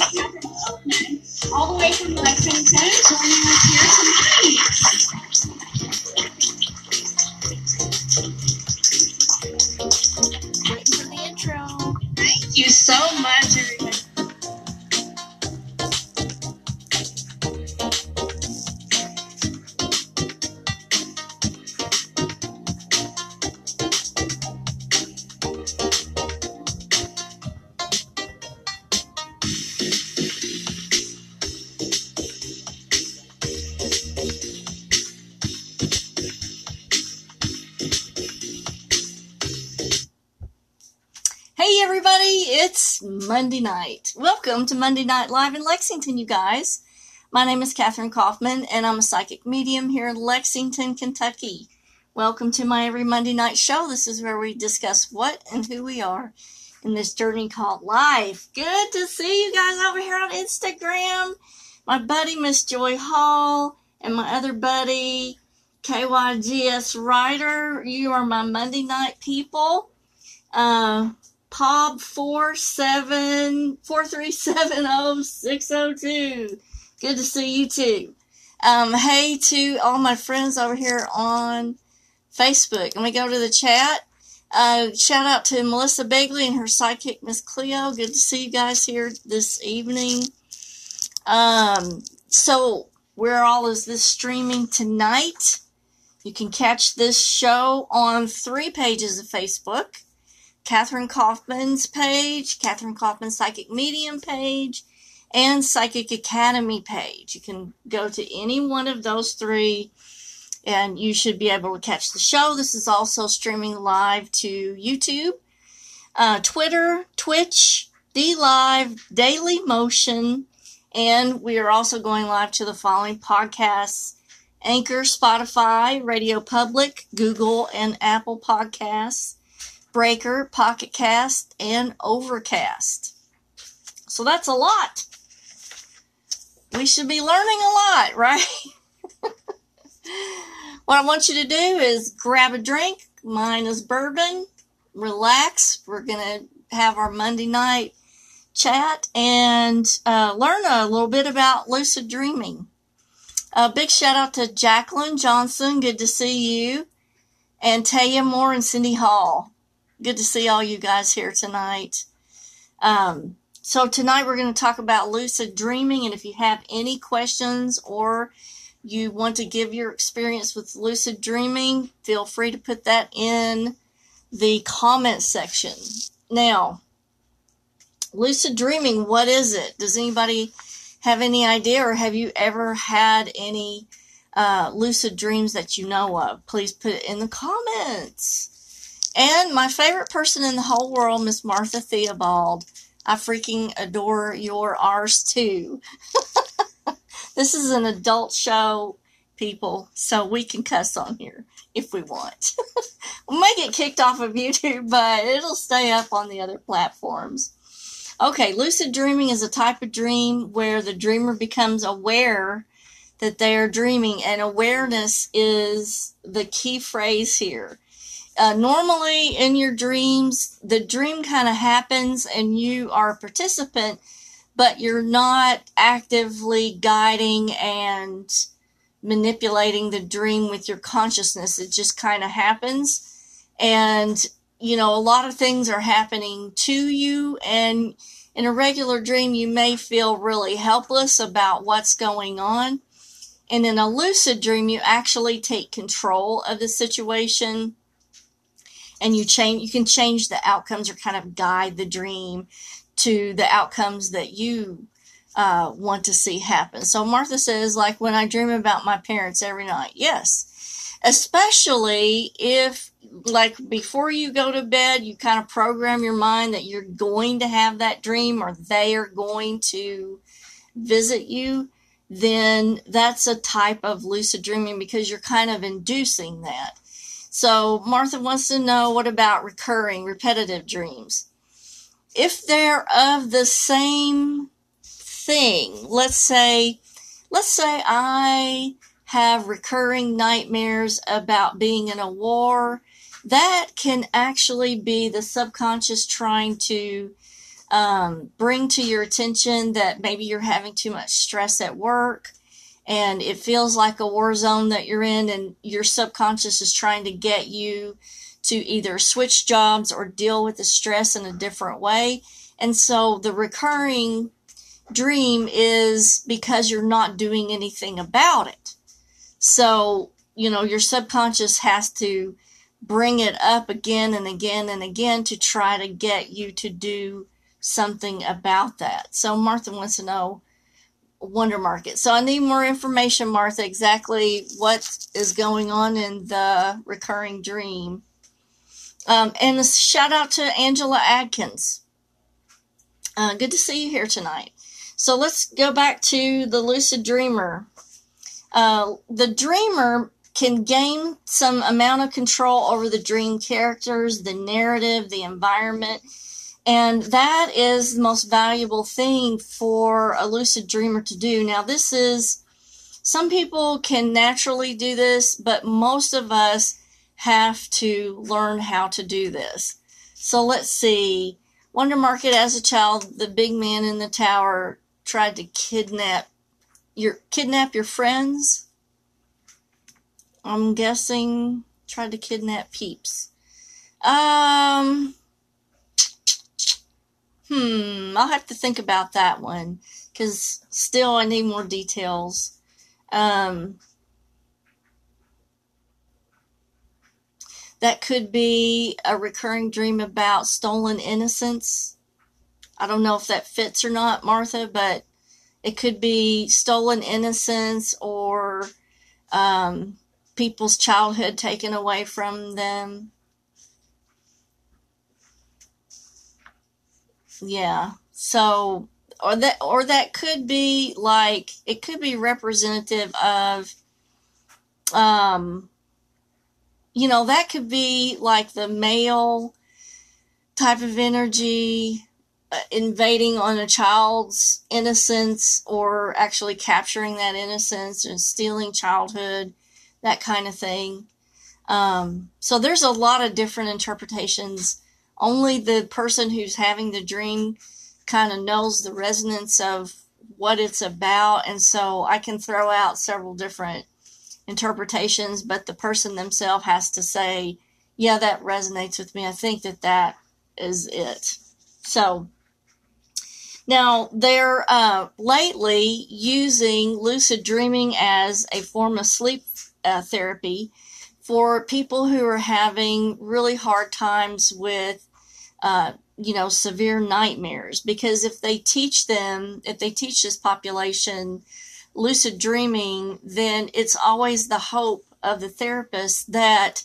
Kaufman, all the way from Lexington, joining us here tonight. Monday night. Welcome to Monday Night Live in Lexington, you guys. My name is Catherine Kaufman and I'm a psychic medium here in Lexington, Kentucky. Welcome to my every Monday night show. This is where we discuss what and who we are in this journey called life. Good to see you guys over here on Instagram. My buddy Miss Joy Hall and my other buddy KYGS Ryder. You are my Monday night people. Uh, Pob four seven four three seven oh six oh two. Good to see you too. Um, hey to all my friends over here on Facebook. Let me go to the chat. Uh, shout out to Melissa Begley and her sidekick Miss Cleo. Good to see you guys here this evening. Um, so where all is this streaming tonight? You can catch this show on three pages of Facebook. Catherine Kaufman's page, Catherine Kaufman's Psychic Medium page, and Psychic Academy page. You can go to any one of those three and you should be able to catch the show. This is also streaming live to YouTube, uh, Twitter, Twitch, D Live, Daily Motion, and we are also going live to the following podcasts Anchor, Spotify, Radio Public, Google, and Apple Podcasts. Breaker, Pocket Cast, and Overcast. So that's a lot. We should be learning a lot, right? what I want you to do is grab a drink. Mine is bourbon. Relax. We're going to have our Monday night chat and uh, learn a little bit about lucid dreaming. A big shout out to Jacqueline Johnson. Good to see you. And Taya Moore and Cindy Hall good to see all you guys here tonight. Um, so tonight we're going to talk about lucid dreaming, and if you have any questions or you want to give your experience with lucid dreaming, feel free to put that in the comment section. Now, lucid dreaming, what is it? Does anybody have any idea, or have you ever had any uh, lucid dreams that you know of? Please put it in the comments. And my favorite person in the whole world, Miss Martha Theobald. I freaking adore your R's too. this is an adult show, people, so we can cuss on here if we want. we may get kicked off of YouTube, but it'll stay up on the other platforms. Okay, lucid dreaming is a type of dream where the dreamer becomes aware that they are dreaming, and awareness is the key phrase here uh, normally in your dreams, the dream kind of happens and you are a participant, but you're not actively guiding and manipulating the dream with your consciousness. It just kind of happens. And, you know, a lot of things are happening to you. And in a regular dream, you may feel really helpless about what's going on. And in a lucid dream, you actually take control of the situation and you change you can change the outcomes or kind of guide the dream to the outcomes that you uh, want to see happen. So martha says like when i dream about my parents every night yes. Especially if like before you go to bed you kind of program your mind that you're going to have that dream or they are going to visit you then that's a type of lucid dreaming because you're kind of inducing that so Martha wants to know what about recurring, repetitive dreams? If they're of the same thing, let's say, let's say I have recurring nightmares about being in a war, that can actually be the subconscious trying to um, bring to your attention that maybe you're having too much stress at work and it feels like a war zone that you're in and your subconscious is trying to get you to either switch jobs or deal with the stress in a different way. And so the recurring dream is because you're not doing anything about it. So, you know, your subconscious has to bring it up again and again and again to try to get you to do something about that. So Martha wants to know Wonder Market. So I need more information, Martha, exactly what is going on in the recurring dream. Um, and a shout out to Angela Adkins. Uh, good to see you here tonight. So let's go back to the lucid dreamer. Uh, the dreamer can gain some amount of control over the dream characters, the narrative, the environment, and that is the most valuable thing for a lucid dreamer to do. Now, this is, some people can naturally do this, but most of us have to learn how to do this. So let's see. Wonder Market as a child, the big man in the tower tried to kidnap your kidnap your friends. I'm guessing tried to kidnap peeps. Um Hmm, I'll have to think about that one because still I need more details. Um, that could be a recurring dream about stolen innocence. I don't know if that fits or not, Martha, but it could be stolen innocence or um, people's childhood taken away from them. Yeah. So or that or that could be like it could be representative of um you know that could be like the male type of energy uh, invading on a child's innocence or actually capturing that innocence and stealing childhood that kind of thing um, so there's a lot of different interpretations only the person who's having the dream kind of knows the resonance of what it's about. And so I can throw out several different interpretations, but the person themselves has to say, yeah, that resonates with me. I think that that is it. So now they're uh, lately using lucid dreaming as a form of sleep uh, therapy for people who are having really hard times with, uh, you know, severe nightmares. Because if they teach them, if they teach this population lucid dreaming, then it's always the hope of the therapist that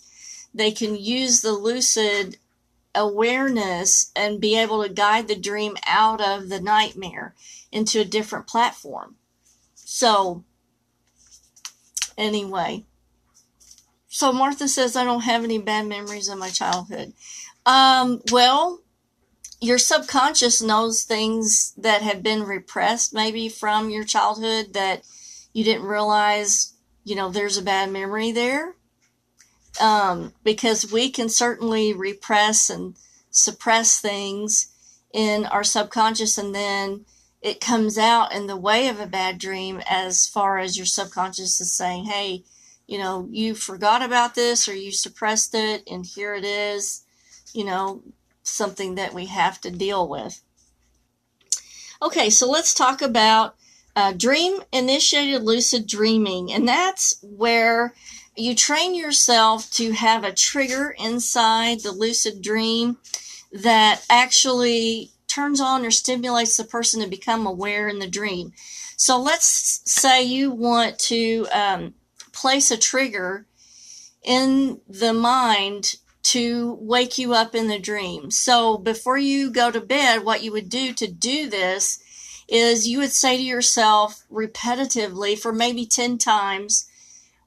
they can use the lucid awareness and be able to guide the dream out of the nightmare into a different platform. So, anyway, so Martha says, I don't have any bad memories of my childhood. Um, well, your subconscious knows things that have been repressed maybe from your childhood that you didn't realize, you know, there's a bad memory there. Um, because we can certainly repress and suppress things in our subconscious and then it comes out in the way of a bad dream as far as your subconscious is saying, hey, you know, you forgot about this or you suppressed it and here it is, you know, something that we have to deal with. Okay, so let's talk about uh, dream initiated lucid dreaming, and that's where you train yourself to have a trigger inside the lucid dream that actually turns on or stimulates the person to become aware in the dream. So let's say you want to um, place a trigger in the mind to wake you up in the dream. So before you go to bed, what you would do to do this is you would say to yourself repetitively for maybe 10 times,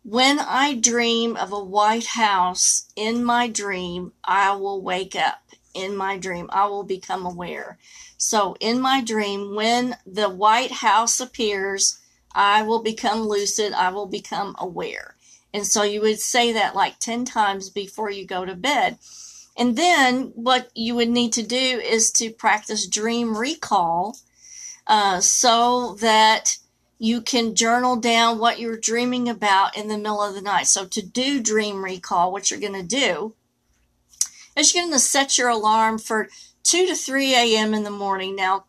when I dream of a white house in my dream, I will wake up. In my dream, I will become aware. So, in my dream, when the white house appears, I will become lucid, I will become aware. And so you would say that like 10 times before you go to bed. And then what you would need to do is to practice dream recall uh, so that you can journal down what you're dreaming about in the middle of the night. So to do dream recall, what you're going to do is you're going to set your alarm for 2 to 3 a.m. in the morning. Now,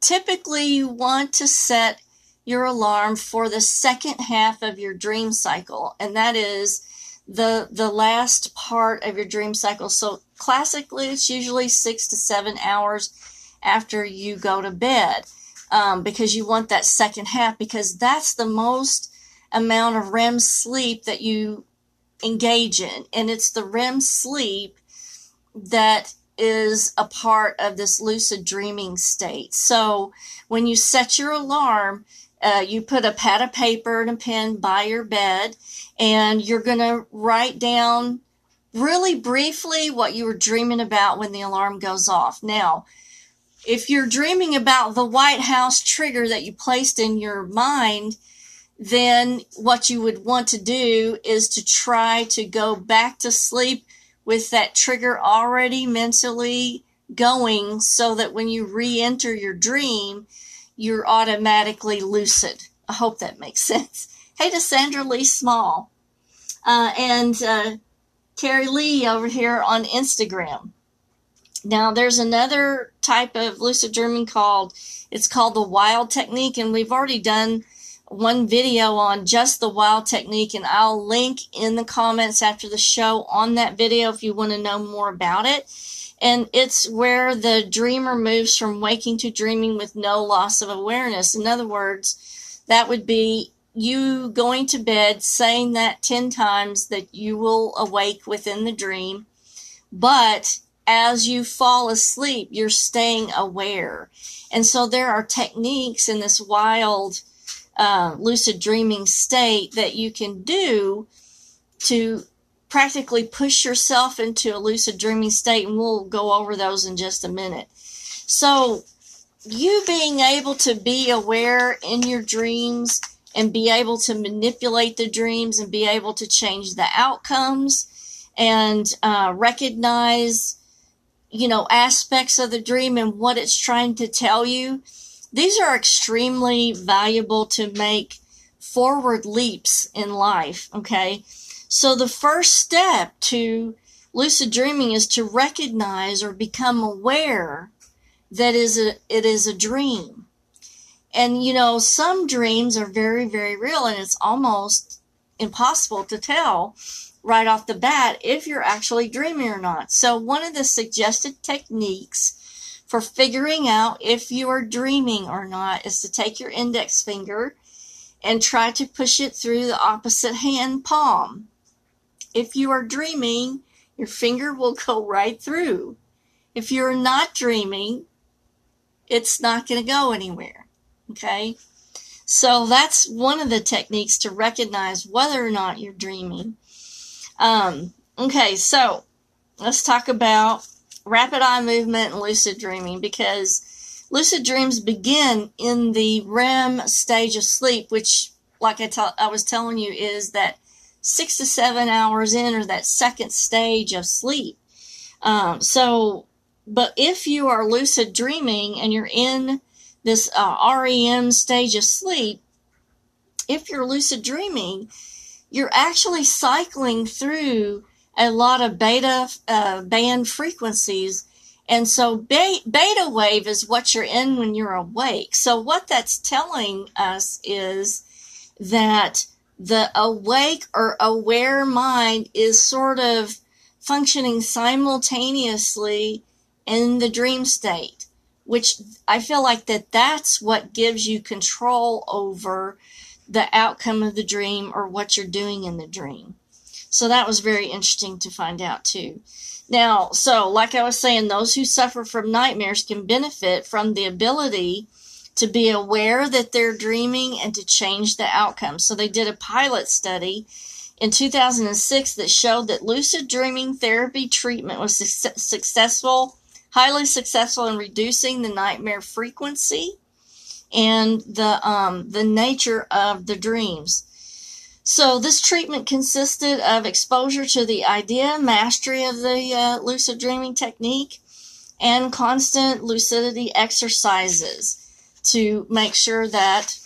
typically you want to set your alarm for the second half of your dream cycle, and that is the the last part of your dream cycle. So classically, it's usually six to seven hours after you go to bed, um, because you want that second half because that's the most amount of REM sleep that you engage in, and it's the REM sleep that is a part of this lucid dreaming state. So when you set your alarm, uh, you put a pad of paper and a pen by your bed, and you're going to write down really briefly what you were dreaming about when the alarm goes off. Now, if you're dreaming about the White House trigger that you placed in your mind, then what you would want to do is to try to go back to sleep with that trigger already mentally going so that when you re enter your dream, you're automatically lucid. I hope that makes sense. Hey to Sandra Lee Small uh, and uh, Carrie Lee over here on Instagram. Now, there's another type of lucid dreaming called it's called the wild technique, and we've already done one video on just the wild technique, and I'll link in the comments after the show on that video if you want to know more about it. And it's where the dreamer moves from waking to dreaming with no loss of awareness. In other words, that would be you going to bed saying that 10 times that you will awake within the dream, but as you fall asleep, you're staying aware. And so there are techniques in this wild uh, lucid dreaming state that you can do to practically push yourself into a lucid dreaming state, and we'll go over those in just a minute. So, you being able to be aware in your dreams and be able to manipulate the dreams and be able to change the outcomes and uh, recognize, you know, aspects of the dream and what it's trying to tell you these are extremely valuable to make forward leaps in life. Okay. So the first step to lucid dreaming is to recognize or become aware that is a, it is a dream. And you know, some dreams are very, very real and it's almost impossible to tell right off the bat if you're actually dreaming or not. So one of the suggested techniques for figuring out if you are dreaming or not is to take your index finger and try to push it through the opposite hand palm. If you are dreaming, your finger will go right through. If you're not dreaming, it's not going to go anywhere. Okay? So that's one of the techniques to recognize whether or not you're dreaming. Um, okay, so let's talk about rapid eye movement and lucid dreaming because lucid dreams begin in the REM stage of sleep, which, like I, t- I was telling you, is that six to seven hours in or that second stage of sleep. Um, so, but if you are lucid dreaming and you're in this uh, REM stage of sleep, if you're lucid dreaming, you're actually cycling through a lot of beta uh, band frequencies. And so beta wave is what you're in when you're awake. So what that's telling us is that the awake or aware mind is sort of functioning simultaneously in the dream state, which I feel like that that's what gives you control over the outcome of the dream or what you're doing in the dream. So that was very interesting to find out too. Now, so like I was saying, those who suffer from nightmares can benefit from the ability to be aware that they're dreaming and to change the outcome. So they did a pilot study in 2006 that showed that lucid dreaming therapy treatment was su- successful, highly successful in reducing the nightmare frequency and the um, the nature of the dreams. So, this treatment consisted of exposure to the idea, mastery of the uh, lucid dreaming technique, and constant lucidity exercises to make sure that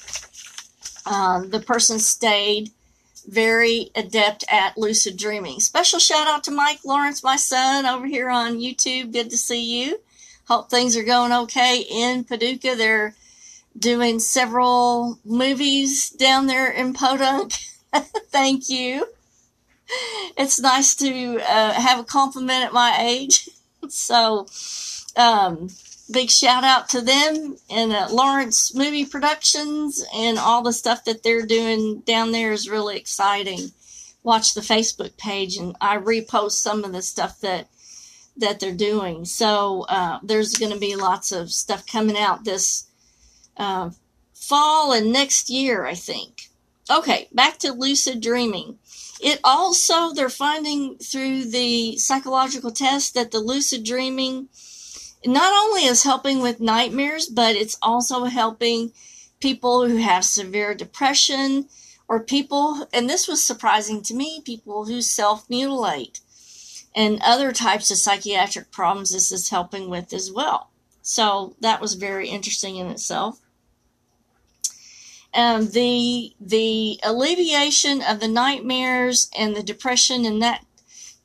um, the person stayed very adept at lucid dreaming. Special shout out to Mike Lawrence, my son, over here on YouTube. Good to see you. Hope things are going okay in Paducah. They're doing several movies down there in Podunk. Thank you. It's nice to uh, have a compliment at my age. so, um, big shout out to them and uh, Lawrence Movie Productions and all the stuff that they're doing down there is really exciting. Watch the Facebook page and I repost some of the stuff that that they're doing. So uh, there's going to be lots of stuff coming out this uh, fall and next year, I think. Okay, back to lucid dreaming. It also, they're finding through the psychological test that the lucid dreaming not only is helping with nightmares, but it's also helping people who have severe depression or people, and this was surprising to me, people who self mutilate and other types of psychiatric problems this is helping with as well. So that was very interesting in itself. Um, the the alleviation of the nightmares and the depression and that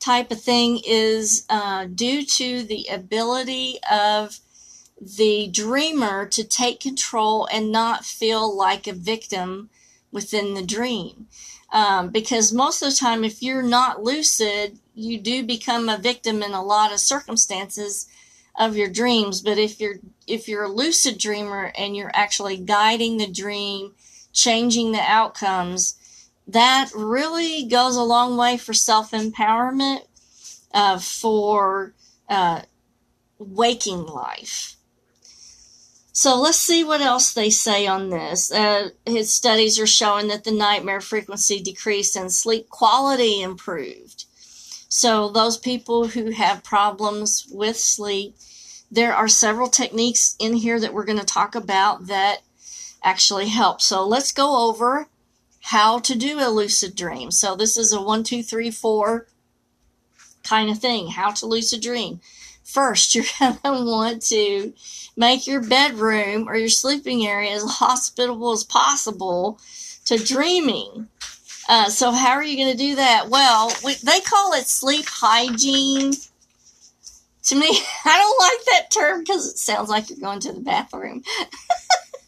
type of thing is uh, due to the ability of the dreamer to take control and not feel like a victim within the dream. Um, because most of the time, if you're not lucid, you do become a victim in a lot of circumstances of your dreams. But if you're if you're a lucid dreamer and you're actually guiding the dream, changing the outcomes, that really goes a long way for self empowerment, uh, for uh, waking life. So let's see what else they say on this. Uh, his studies are showing that the nightmare frequency decreased and sleep quality improved. So, those people who have problems with sleep, there are several techniques in here that we're going to talk about that actually help. So, let's go over how to do a lucid dream. So this is a one, two, three, four kind of thing. How to lucid dream. First, you're going to want to make your bedroom or your sleeping area as hospitable as possible to dreaming. Uh, so how are you going to do that? Well, we, they call it sleep hygiene. To me, I don't like that term because it sounds like you're going to the bathroom.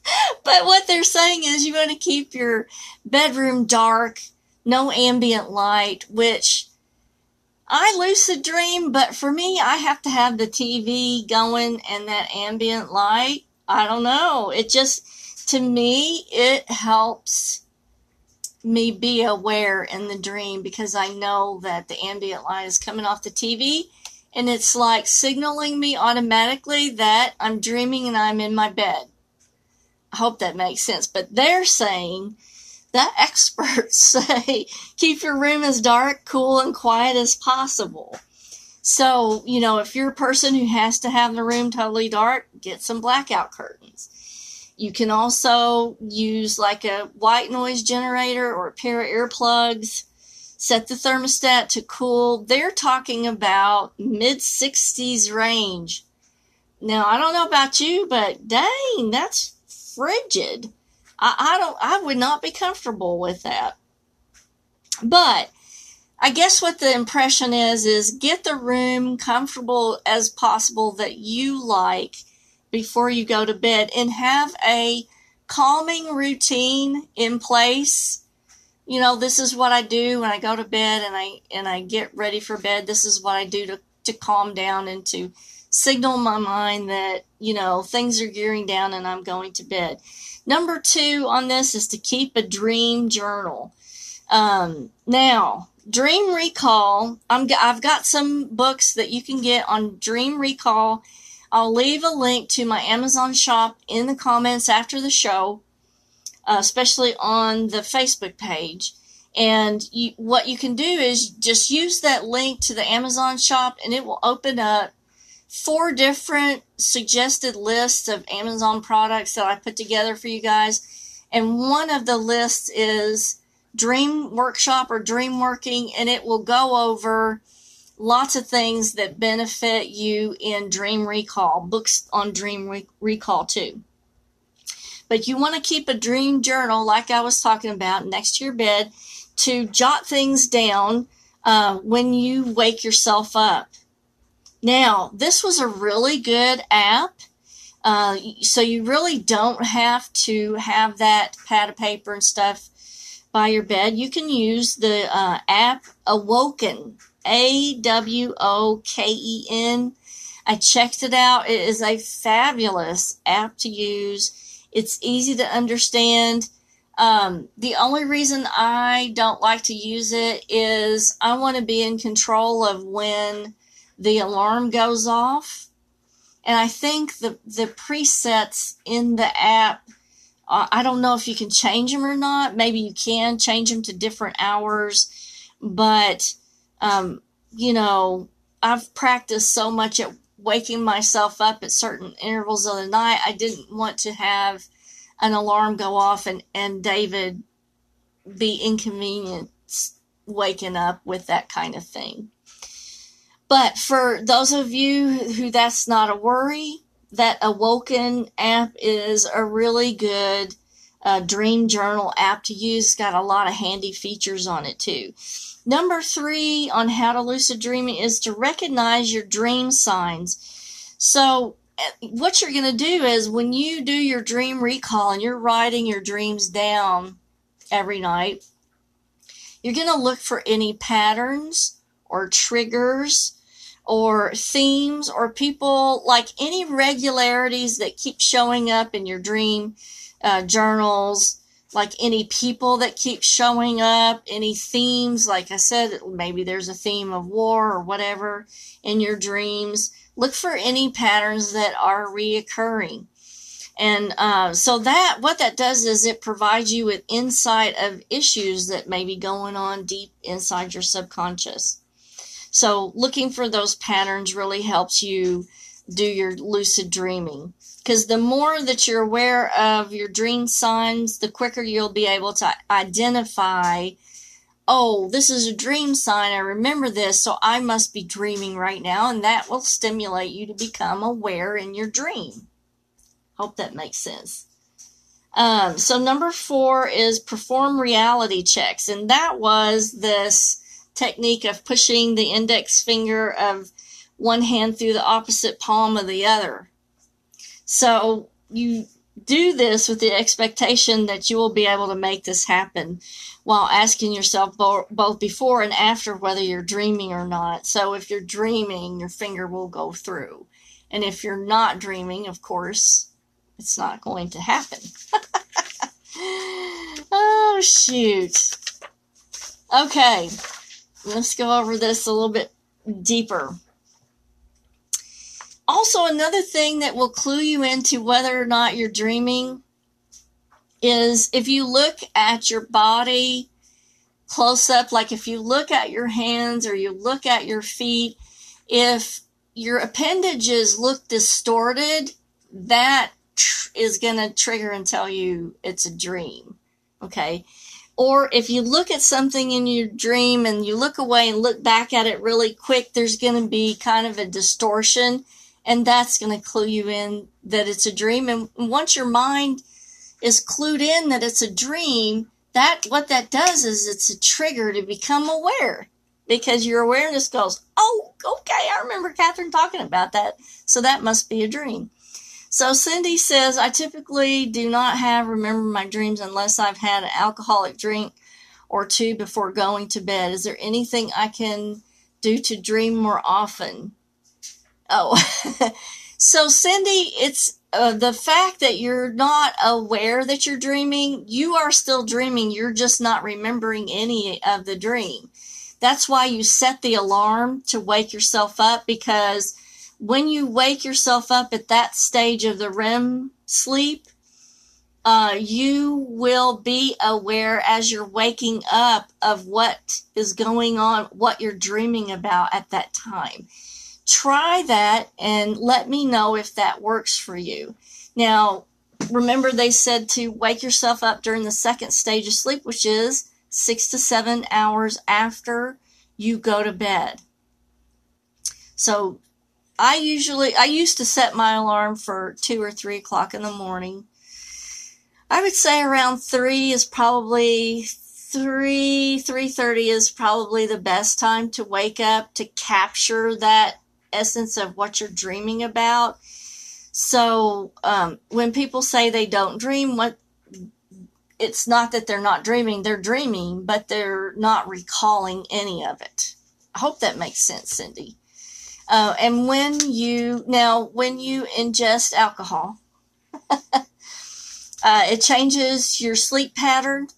but what they're saying is you want to keep your bedroom dark, no ambient light, which I lucid dream, but for me, I have to have the TV going and that ambient light. I don't know. It just, to me, it helps me be aware in the dream because I know that the ambient light is coming off the TV and it's like signaling me automatically that I'm dreaming and I'm in my bed. I hope that makes sense. But they're saying that experts say keep your room as dark, cool, and quiet as possible. So, you know, if you're a person who has to have the room totally dark, get some blackout curtains. You can also use like a white noise generator or a pair of earplugs. Set the thermostat to cool. They're talking about mid 60s range. Now, I don't know about you, but dang, that's frigid. I, I don't, I would not be comfortable with that. But I guess what the impression is, is get the room comfortable as possible that you like before you go to bed and have a calming routine in place. You know, this is what I do when I go to bed and I, and I get ready for bed. This is what I do to, to calm down and to signal my mind that, you know, things are gearing down and I'm going to bed. Number two on this is to keep a dream journal. Um, now, Dream Recall, I'm, I've got some books that you can get on Dream Recall. I'll leave a link to my Amazon shop in the comments after the show, uh, especially on the Facebook page. And you, what you can do is just use that link to the Amazon shop and it will open up four different suggested lists of Amazon products that I put together for you guys. And one of the lists is dream workshop or dream working and it will go over lots of things that benefit you in dream recall books on dream re- recall too but you want to keep a dream journal like i was talking about next to your bed to jot things down uh, when you wake yourself up now this was a really good app uh, so you really don't have to have that pad of paper and stuff by your bed. You can use the uh, app Awoken, A W O K E N. I checked it out. It is a fabulous app to use. It's easy to understand. Um, the only reason I don't like to use it is I want to be in control of when the alarm goes off and I think the the presets in the app, uh, I don't know if you can change them or not. Maybe you can change them to different hours, but um, you know, I've practiced so much at waking myself up at certain intervals of the night. I didn't want to have an alarm go off and and David be inconvenienced waking up with that kind of thing. But for those of you who that's not a worry, that Awoken app is a really good uh, dream journal app to use. It's got a lot of handy features on it too. Number three on how to lucid dreaming is to recognize your dream signs. So, eh, what you're going to do is when you do your dream recall and you're writing your dreams down every night, you're going to look for any patterns or triggers or themes or people like any regularities that keep showing up in your dream uh, journals like any people that keep showing up any themes like i said maybe there's a theme of war or whatever in your dreams look for any patterns that are reoccurring. And uh, so that what that does is it provides you with insight of issues that may be going on deep inside your subconscious so looking for those patterns really helps you do your lucid dreaming. Because the more that you're aware of your dream signs, the quicker you'll be able to identify, oh, this is a dream sign. I remember this, so I must be dreaming right now. And that will stimulate you to become aware in your dream. Hope that makes sense. Um, so number four is perform reality checks. And that was this technique of pushing the index finger of one hand through the opposite palm of the other. So you do this with the expectation that you will be able to make this happen while asking yourself bo- both before and after whether you're dreaming or not. So if you're dreaming, your finger will go through. And if you're not dreaming, of course, it's not going to happen. oh, shoot. Okay let's go over this a little bit deeper. Also, another thing that will clue you into whether or not you're dreaming is if you look at your body close up, like if you look at your hands or you look at your feet, if your appendages look distorted, that is going to trigger and tell you it's a dream. Okay. Or if you look at something in your dream and you look away and look back at it really quick, there's going to be kind of a distortion and that's going to clue you in that it's a dream. And once your mind is clued in that it's a dream, that what that does is it's a trigger to become aware because your awareness goes, Oh, okay. I remember Catherine talking about that. So that must be a dream. So Cindy says, I typically do not have remember my dreams unless I've had an alcoholic drink or two before going to bed. Is there anything I can do to dream more often? Oh, so Cindy, it's uh, the fact that you're not aware that you're dreaming. You are still dreaming. You're just not remembering any of the dream. That's why you set the alarm to wake yourself up because when you wake yourself up at that stage of the REM sleep, uh, you will be aware as you're waking up of what is going on, what you're dreaming about at that time. Try that and let me know if that works for you. Now, remember they said to wake yourself up during the second stage of sleep, which is six to seven hours after you go to bed. So I usually, I used to set my alarm for two or three o'clock in the morning. I would say around three is probably three, three thirty is probably the best time to wake up to capture that essence of what you're dreaming about. So um, when people say they don't dream, what it's not that they're not dreaming, they're dreaming, but they're not recalling any of it. I hope that makes sense, Cindy. Uh, and when you, now, when you ingest alcohol, uh, it changes your sleep pattern.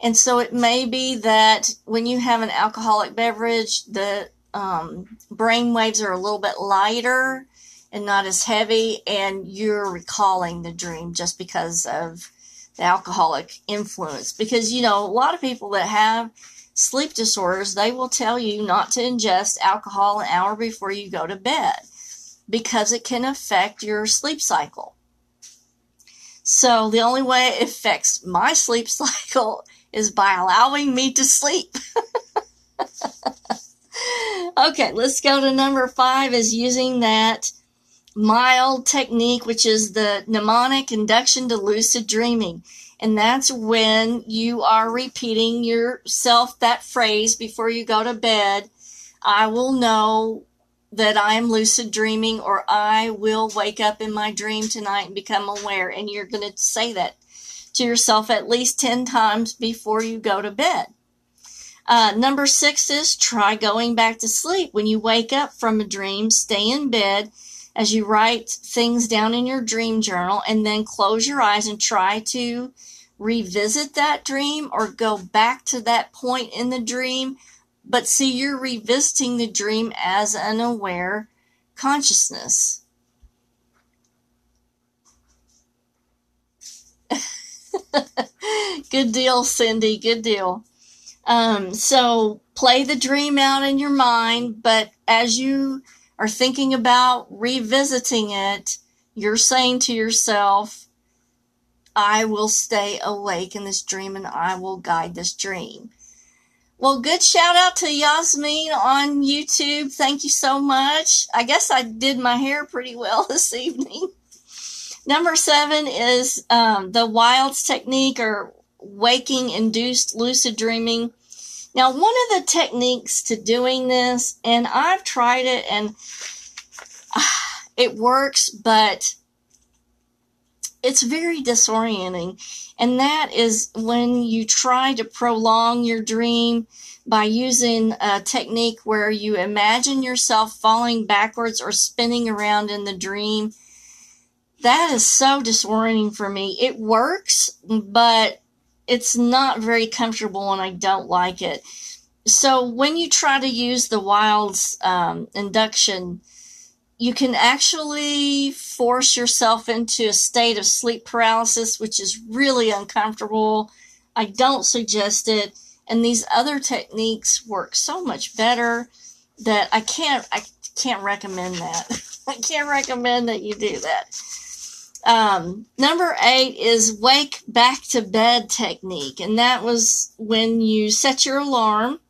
And so it may be that when you have an alcoholic beverage, the um, brain waves are a little bit lighter and not as heavy, and you're recalling the dream just because of the alcoholic influence. Because, you know, a lot of people that have sleep disorders, they will tell you not to ingest alcohol an hour before you go to bed because it can affect your sleep cycle. So the only way it affects my sleep cycle is by allowing me to sleep. okay, let's go to number five is using that mild technique, which is the mnemonic induction to lucid dreaming. And that's when you are repeating yourself that phrase before you go to bed. I will know that I am lucid dreaming or I will wake up in my dream tonight and become aware. And you're going to say that to yourself at least 10 times before you go to bed. Uh, number six is try going back to sleep. When you wake up from a dream, stay in bed as you write things down in your dream journal and then close your eyes and try to revisit that dream or go back to that point in the dream. But see, you're revisiting the dream as an aware consciousness. good deal, Cindy. Good deal. Um, so play the dream out in your mind, but as you are thinking about revisiting it, you're saying to yourself, I will stay awake in this dream and I will guide this dream. Well, good shout out to Yasmin on YouTube. Thank you so much. I guess I did my hair pretty well this evening. Number seven is um, the Wilds technique or waking induced lucid dreaming. Now, one of the techniques to doing this, and I've tried it and uh, it works, but it's very disorienting. And that is when you try to prolong your dream by using a technique where you imagine yourself falling backwards or spinning around in the dream. That is so disorienting for me. It works, but it's not very comfortable and I don't like it. So when you try to use the Wilds um, induction, you can actually force yourself into a state of sleep paralysis, which is really uncomfortable. I don't suggest it. And these other techniques work so much better that I can't I can't recommend that. I can't recommend that you do that. Um, number eight is wake back to bed technique. And that was when you set your alarm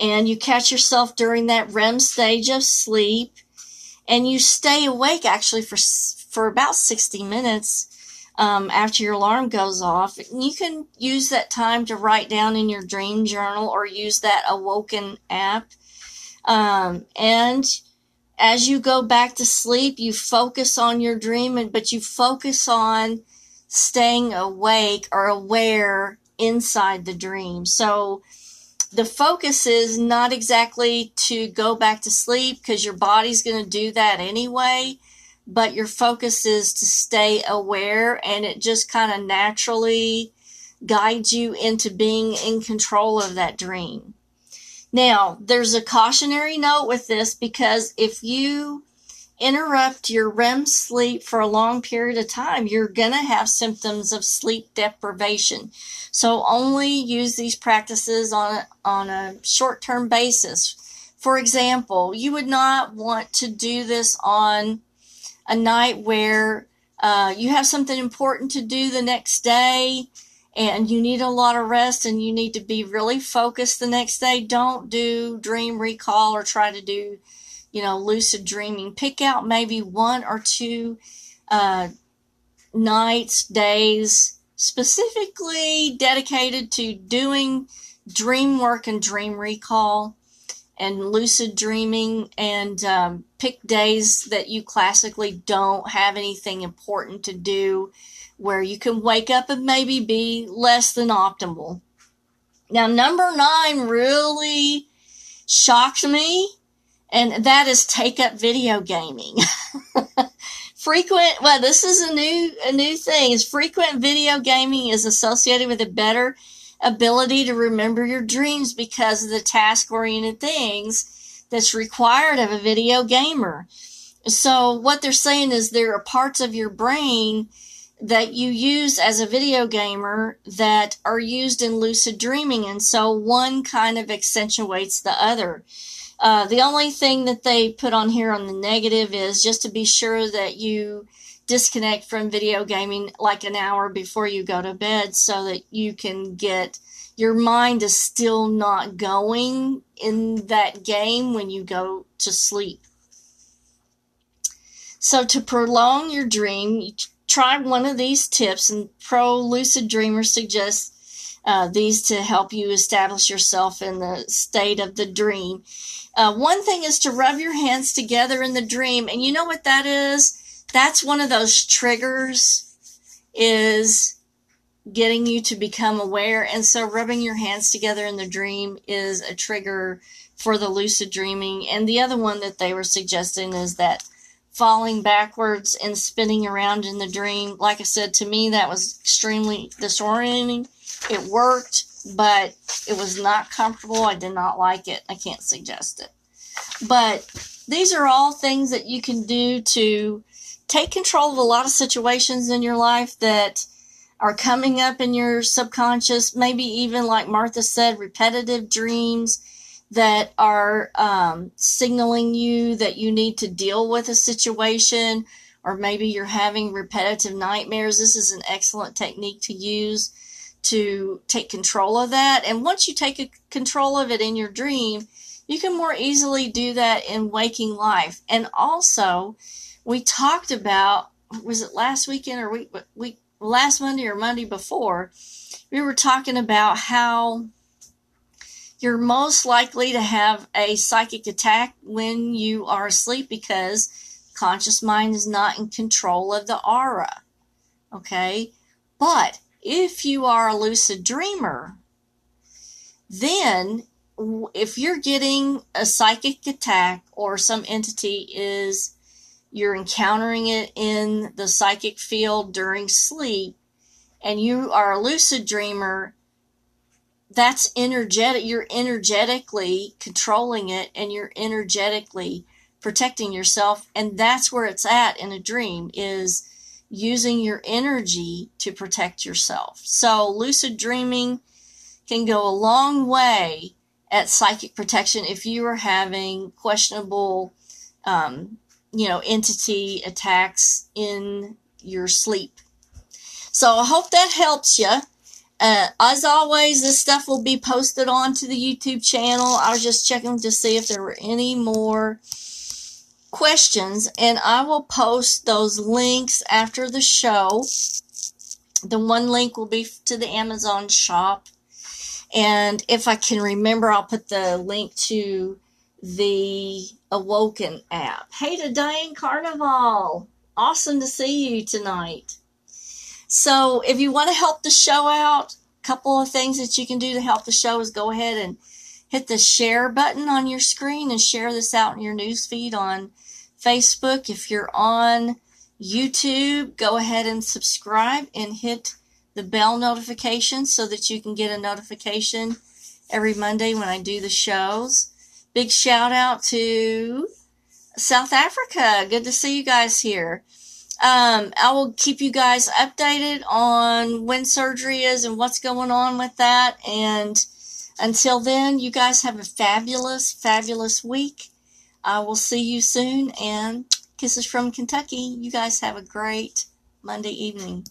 and you catch yourself during that REM stage of sleep and you stay awake actually for, for about 60 minutes. Um, after your alarm goes off, you can use that time to write down in your dream journal or use that awoken app. Um, and as you go back to sleep, you focus on your dream, but you focus on staying awake or aware inside the dream. So the focus is not exactly to go back to sleep because your body's going to do that anyway, but your focus is to stay aware and it just kind of naturally guides you into being in control of that dream. Now, there's a cautionary note with this because if you interrupt your REM sleep for a long period of time, you're going to have symptoms of sleep deprivation. So only use these practices on a, on a short-term basis. For example, you would not want to do this on a night where uh, you have something important to do the next day and you need a lot of rest and you need to be really focused the next day, don't do dream recall or try to do, you know, lucid dreaming. Pick out maybe one or two uh, nights, days specifically dedicated to doing dream work and dream recall and lucid dreaming and um, pick days that you classically don't have anything important to do where you can wake up and maybe be less than optimal. Now, number nine really shocked me, and that is take up video gaming. frequent, well, this is a new, a new thing is frequent video gaming is associated with a better ability to remember your dreams because of the task oriented things that's required of a video gamer. So what they're saying is there are parts of your brain that you use as a video gamer that are used in lucid dreaming. And so one kind of accentuates the other. Uh, the only thing that they put on here on the negative is just to be sure that you disconnect from video gaming like an hour before you go to bed so that you can get your mind is still not going in that game when you go to sleep. So to prolong your dream, try one of these tips and pro lucid dreamer suggests uh, these to help you establish yourself in the state of the dream. Uh, one thing is to rub your hands together in the dream, and you know what that is? that's one of those triggers is getting you to become aware. And so rubbing your hands together in the dream is a trigger for the lucid dreaming. And the other one that they were suggesting is that falling backwards and spinning around in the dream. Like I said, to me, that was extremely disorienting. It worked, but it was not comfortable. I did not like it. I can't suggest it. But these are all things that you can do to take control of a lot of situations in your life that are coming up in your subconscious, maybe even like Martha said, repetitive dreams that are um, signaling you that you need to deal with a situation, or maybe you're having repetitive nightmares. This is an excellent technique to use to take control of that. And once you take control of it in your dream, you can more easily do that in waking life. And also, we talked about was it last weekend or week week last Monday or Monday before we were talking about how you're most likely to have a psychic attack when you are asleep because conscious mind is not in control of the aura. Okay? But if you are a lucid dreamer, then if you're getting a psychic attack or some entity is you're encountering it in the psychic field during sleep, and you are a lucid dreamer, that's energetic. You're energetically controlling it and you're energetically protecting yourself. And that's where it's at in a dream is using your energy to protect yourself. So lucid dreaming can go a long way at psychic protection if you are having questionable um, you know, entity attacks in your sleep. So I hope that helps you. Uh, as always, this stuff will be posted onto the YouTube channel. I was just checking to see if there were any more questions, and I will post those links after the show. The one link will be to the Amazon shop. And if I can remember, I'll put the link to the Awoken app. Hey to Diane Carnival. Awesome to see you tonight. So if you want to help the show out, a couple of things that you can do to help the show is go ahead and hit the share button on your screen and share this out in your newsfeed on Facebook. If you're on YouTube, go ahead and subscribe and hit the bell notification so that you can get a notification every Monday when I do the shows. Big shout out to South Africa. Good to see you guys here. Um, I will keep you guys updated on when surgery is and what's going on with that. And until then, you guys have a fabulous, fabulous week. I will see you soon and kisses from Kentucky. You guys have a great Monday evening.